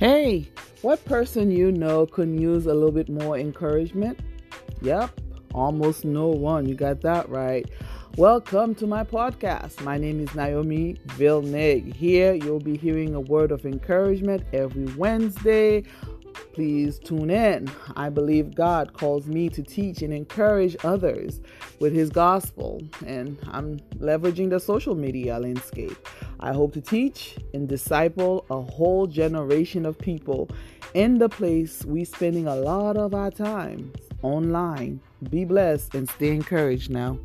Hey, what person you know could use a little bit more encouragement? Yep, almost no one. You got that right. Welcome to my podcast. My name is Naomi Villeneuve. Here you'll be hearing a word of encouragement every Wednesday Please tune in. I believe God calls me to teach and encourage others with His gospel, and I'm leveraging the social media landscape. I hope to teach and disciple a whole generation of people in the place we spending a lot of our time online. Be blessed and stay encouraged now.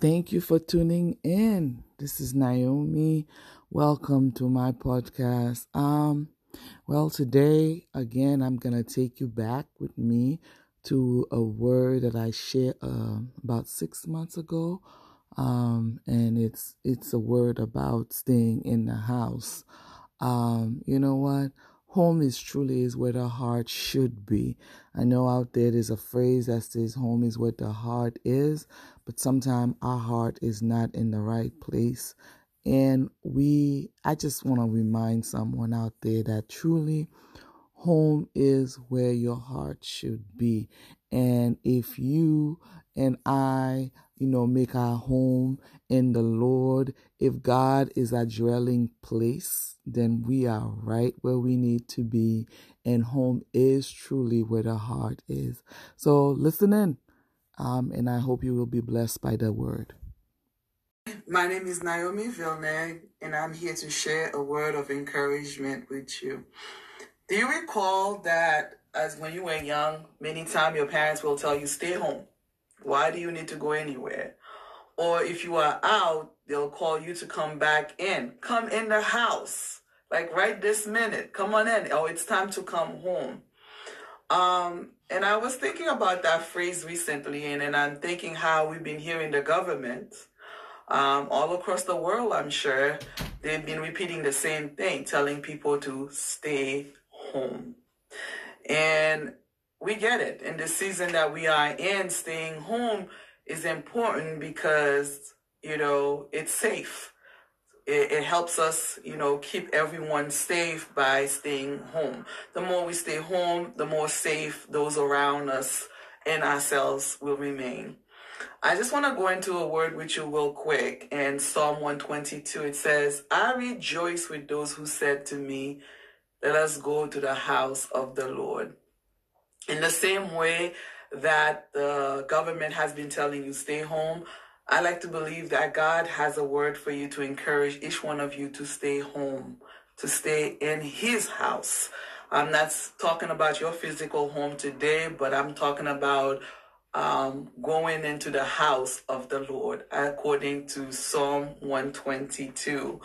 Thank you for tuning in. This is Naomi Welcome to my podcast. Um, well, today again, I'm gonna take you back with me to a word that I shared uh, about six months ago, um, and it's it's a word about staying in the house. Um, you know what? Home is truly is where the heart should be. I know out there there's a phrase that says home is where the heart is, but sometimes our heart is not in the right place and we, I just want to remind someone out there that truly home is where your heart should be. And if you and I, you know, make our home in the Lord, if God is our dwelling place, then we are right where we need to be. And home is truly where the heart is. So listen in. Um, and I hope you will be blessed by the word. My name is Naomi Villeneuve, and I'm here to share a word of encouragement with you. Do you recall that as when you were young, many times your parents will tell you, stay home. Why do you need to go anywhere? Or if you are out, they'll call you to come back in. Come in the house. Like right this minute. Come on in. Oh, it's time to come home. Um, and I was thinking about that phrase recently, and, and I'm thinking how we've been hearing the government um, all across the world, I'm sure, they've been repeating the same thing, telling people to stay home. And we get it. In the season that we are in, staying home is important because, you know, it's safe. It, it helps us, you know, keep everyone safe by staying home. The more we stay home, the more safe those around us and ourselves will remain. I just want to go into a word with you real quick. In Psalm 122, it says, I rejoice with those who said to me, Let us go to the house of the Lord. In the same way that the government has been telling you, stay home, I like to believe that God has a word for you to encourage each one of you to stay home, to stay in His house. I'm not talking about your physical home today, but I'm talking about um, going into the house of the Lord, according to Psalm 122.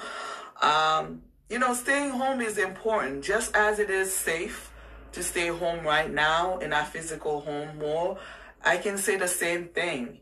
Um, you know, staying home is important, just as it is safe to stay home right now in our physical home more. I can say the same thing.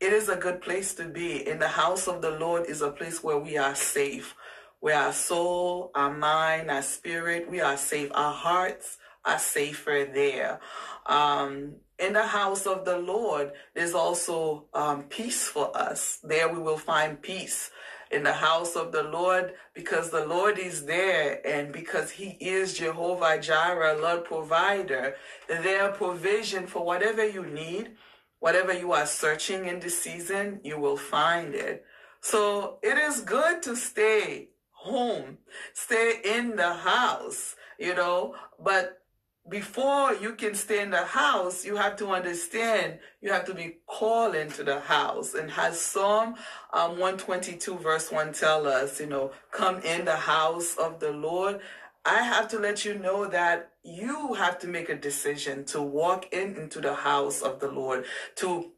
It is a good place to be. In the house of the Lord is a place where we are safe, where our soul, our mind, our spirit, we are safe. Our hearts are safer there. Um, in the house of the Lord, there's also um, peace for us. There we will find peace in the house of the Lord because the Lord is there and because He is Jehovah Jireh, Lord provider. There provision for whatever you need, whatever you are searching in this season, you will find it. So it is good to stay home, stay in the house, you know, but before you can stay in the house, you have to understand you have to be called into the house. And has Psalm um, 122 verse 1 tell us, you know, come in the house of the Lord. I have to let you know that you have to make a decision to walk in into the house of the Lord, to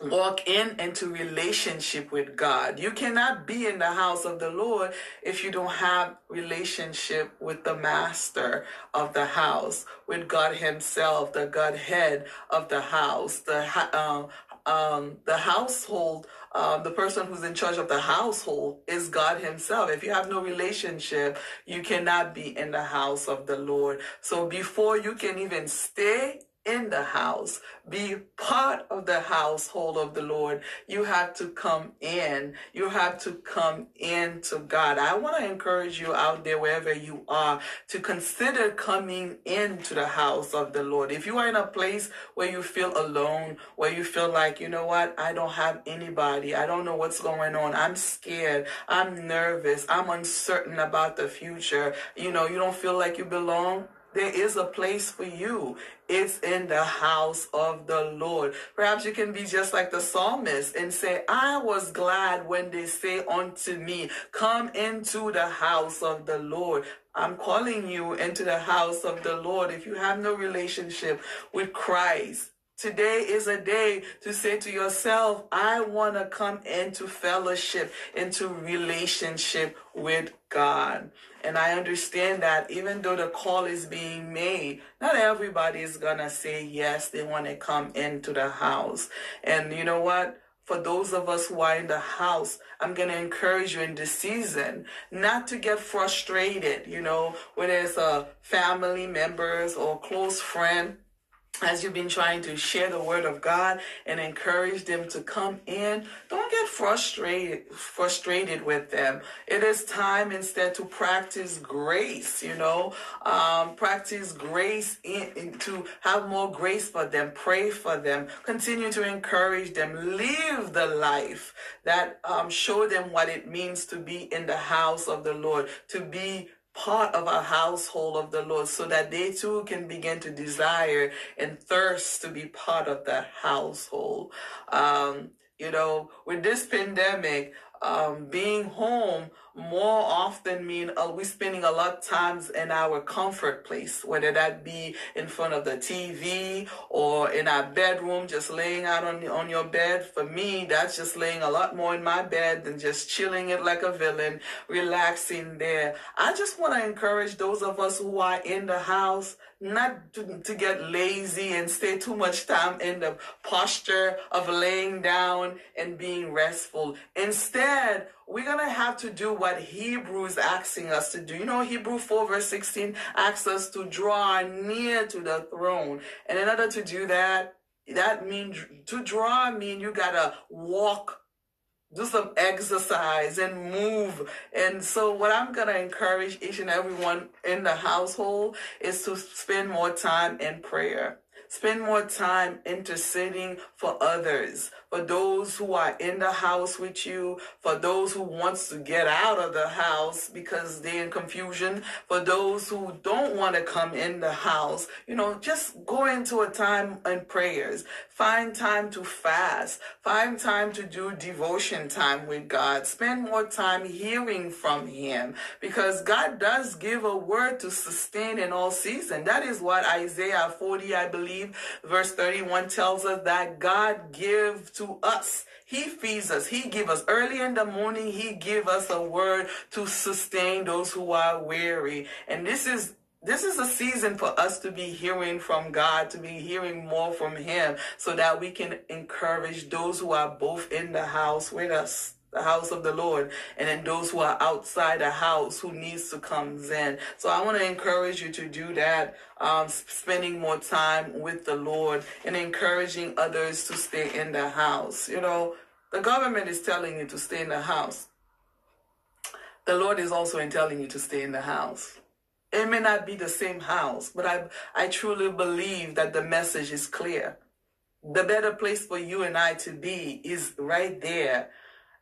walk in into relationship with God. You cannot be in the house of the Lord if you don't have relationship with the master of the house, with God himself, the Godhead of the house, the um, um, the household, um, the person who's in charge of the household is God Himself. If you have no relationship, you cannot be in the house of the Lord. So before you can even stay in the house, be part of the household of the Lord. You have to come in. You have to come in to God. I want to encourage you out there, wherever you are, to consider coming into the house of the Lord. If you are in a place where you feel alone, where you feel like, you know what, I don't have anybody, I don't know what's going on, I'm scared, I'm nervous, I'm uncertain about the future, you know, you don't feel like you belong there is a place for you. It's in the house of the Lord. Perhaps you can be just like the psalmist and say, I was glad when they say unto me, Come into the house of the Lord. I'm calling you into the house of the Lord. If you have no relationship with Christ, Today is a day to say to yourself, I want to come into fellowship, into relationship with God. And I understand that even though the call is being made, not everybody is going to say yes, they want to come into the house. And you know what? For those of us who are in the house, I'm going to encourage you in this season not to get frustrated, you know, when there's a uh, family members or close friend as you've been trying to share the word of God and encourage them to come in, don't get frustrated frustrated with them. It is time instead to practice grace, you know, um, practice grace in, in, to have more grace for them, pray for them, continue to encourage them, live the life that um, show them what it means to be in the house of the Lord, to be part of a household of the Lord so that they too can begin to desire and thirst to be part of that household. Um, you know, with this pandemic, um, being home more often mean uh, we spending a lot of times in our comfort place, whether that be in front of the TV or in our bedroom, just laying out on, on your bed. For me, that's just laying a lot more in my bed than just chilling it like a villain, relaxing there. I just want to encourage those of us who are in the house not to, to get lazy and stay too much time in the posture of laying down and being restful. Instead, we're going to have to do what Hebrews asking us to do. You know, Hebrew 4 verse 16 asks us to draw near to the throne. And in order to do that, that means to draw mean you got to walk do some exercise and move. And so what I'm going to encourage each and everyone in the household is to spend more time in prayer. Spend more time interceding for others, for those who are in the house with you, for those who wants to get out of the house because they're in confusion, for those who don't want to come in the house. You know, just go into a time in prayers. Find time to fast. Find time to do devotion time with God. Spend more time hearing from Him because God does give a word to sustain in all season. That is what Isaiah 40, I believe, verse 31 tells us that God give to us. He feeds us. He give us early in the morning. He give us a word to sustain those who are weary. And this is this is a season for us to be hearing from God, to be hearing more from Him, so that we can encourage those who are both in the house with us, the house of the Lord, and then those who are outside the house who needs to come in. So I want to encourage you to do that, um, spending more time with the Lord and encouraging others to stay in the house. You know, the government is telling you to stay in the house. The Lord is also telling you to stay in the house. It may not be the same house, but I, I truly believe that the message is clear. The better place for you and I to be is right there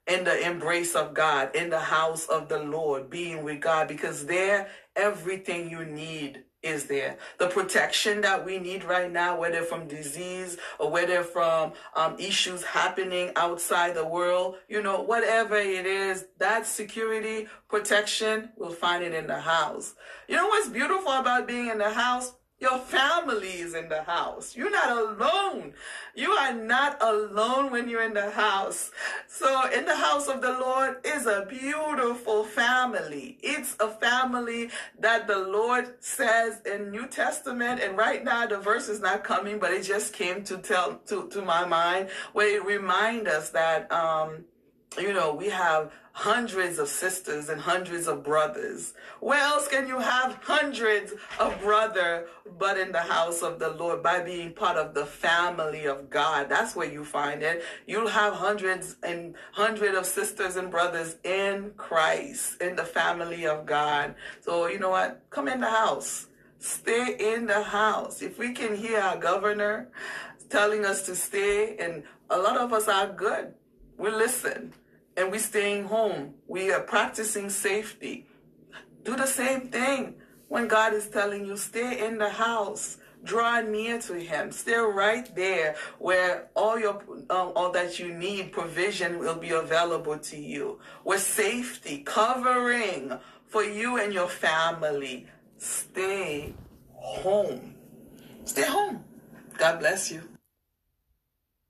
in the embrace of God, in the house of the Lord, being with God, because there everything you need is there. The protection that we need right now, whether from disease or whether from um, issues happening outside the world, you know, whatever it is, that security, protection, we'll find it in the house. You know what's beautiful about being in the house? Your family is in the house. You're not alone. You are not alone when you're in the house. So, in the house of the Lord is a beautiful family. It's a family that the Lord says in New Testament, and right now the verse is not coming, but it just came to tell to, to my mind where it remind us that um you know, we have hundreds of sisters and hundreds of brothers. Where else can you have hundreds of brother but in the house of the Lord by being part of the family of God? That's where you find it. You'll have hundreds and hundred of sisters and brothers in Christ, in the family of God. So you know what? Come in the house. Stay in the house. If we can hear our governor telling us to stay, and a lot of us are good. We listen and we're staying home. We are practicing safety. Do the same thing when God is telling you, stay in the house. Draw near to Him. Stay right there where all your um, all that you need, provision will be available to you. With safety, covering for you and your family. Stay home. Stay home. God bless you.